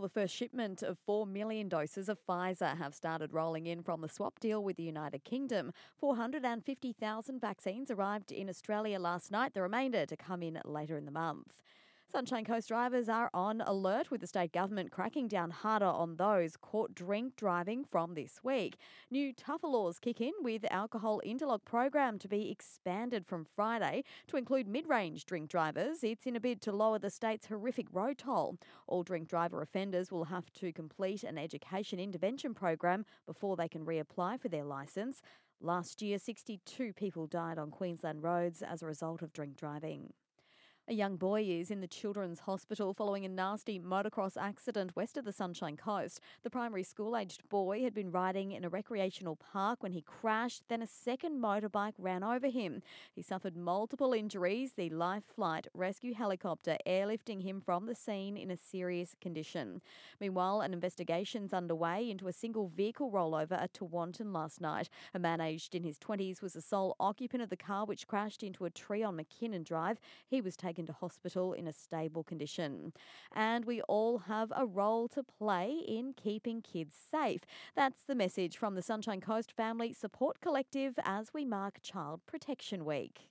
Well, the first shipment of 4 million doses of Pfizer have started rolling in from the swap deal with the United Kingdom. 450,000 vaccines arrived in Australia last night, the remainder to come in later in the month. Sunshine Coast drivers are on alert with the state government cracking down harder on those caught drink driving from this week. New tougher laws kick in with alcohol interlock program to be expanded from Friday to include mid-range drink drivers. It's in a bid to lower the state's horrific road toll. All drink driver offenders will have to complete an education intervention program before they can reapply for their licence. Last year, 62 people died on Queensland roads as a result of drink driving. A young boy is in the Children's Hospital following a nasty motocross accident west of the Sunshine Coast. The primary school aged boy had been riding in a recreational park when he crashed, then a second motorbike ran over him. He suffered multiple injuries, the Life Flight rescue helicopter airlifting him from the scene in a serious condition. Meanwhile, an investigation's underway into a single vehicle rollover at Tewantin last night. A man aged in his 20s was the sole occupant of the car which crashed into a tree on McKinnon Drive. He was taken to hospital in a stable condition. And we all have a role to play in keeping kids safe. That's the message from the Sunshine Coast Family Support Collective as we mark Child Protection Week.